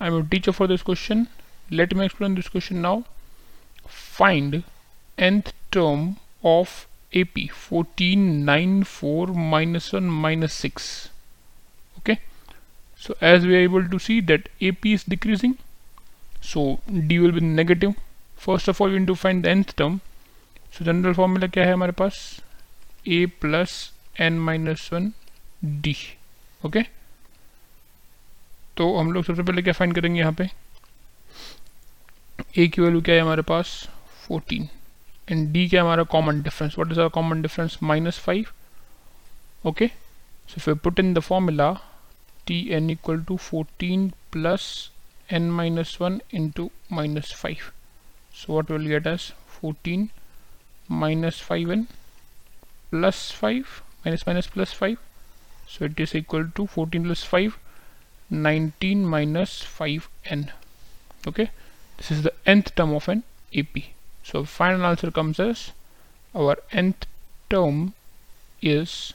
I'm a teacher for this question. Let me explain this question now. Find nth term of AP 1494 minus 1 minus 6. Okay. So as we are able to see that AP is decreasing. So D will be negative. First of all we need to find the nth term. So general formula क्या है हमारे पास A plus n minus 1 D. Okay. तो हम लोग सबसे पहले क्या find करेंगे यहाँ पे? ए की वैल्यू क्या है हमारे पास? 14 एंड डी क्या हमारा common difference what is our common difference minus five okay so फिर put in the formula T N equal to 14 plus n minus 1 into minus 5 so what will get us? 14 minus 5n plus 5 minus minus plus 5 so it is equal to 14 plus 5 19 minus 5n okay? This is the nth term of an AP so final answer comes as our nth term is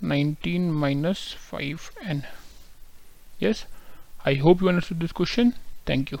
19 minus 5n yes? I hope you understood this question. Thank you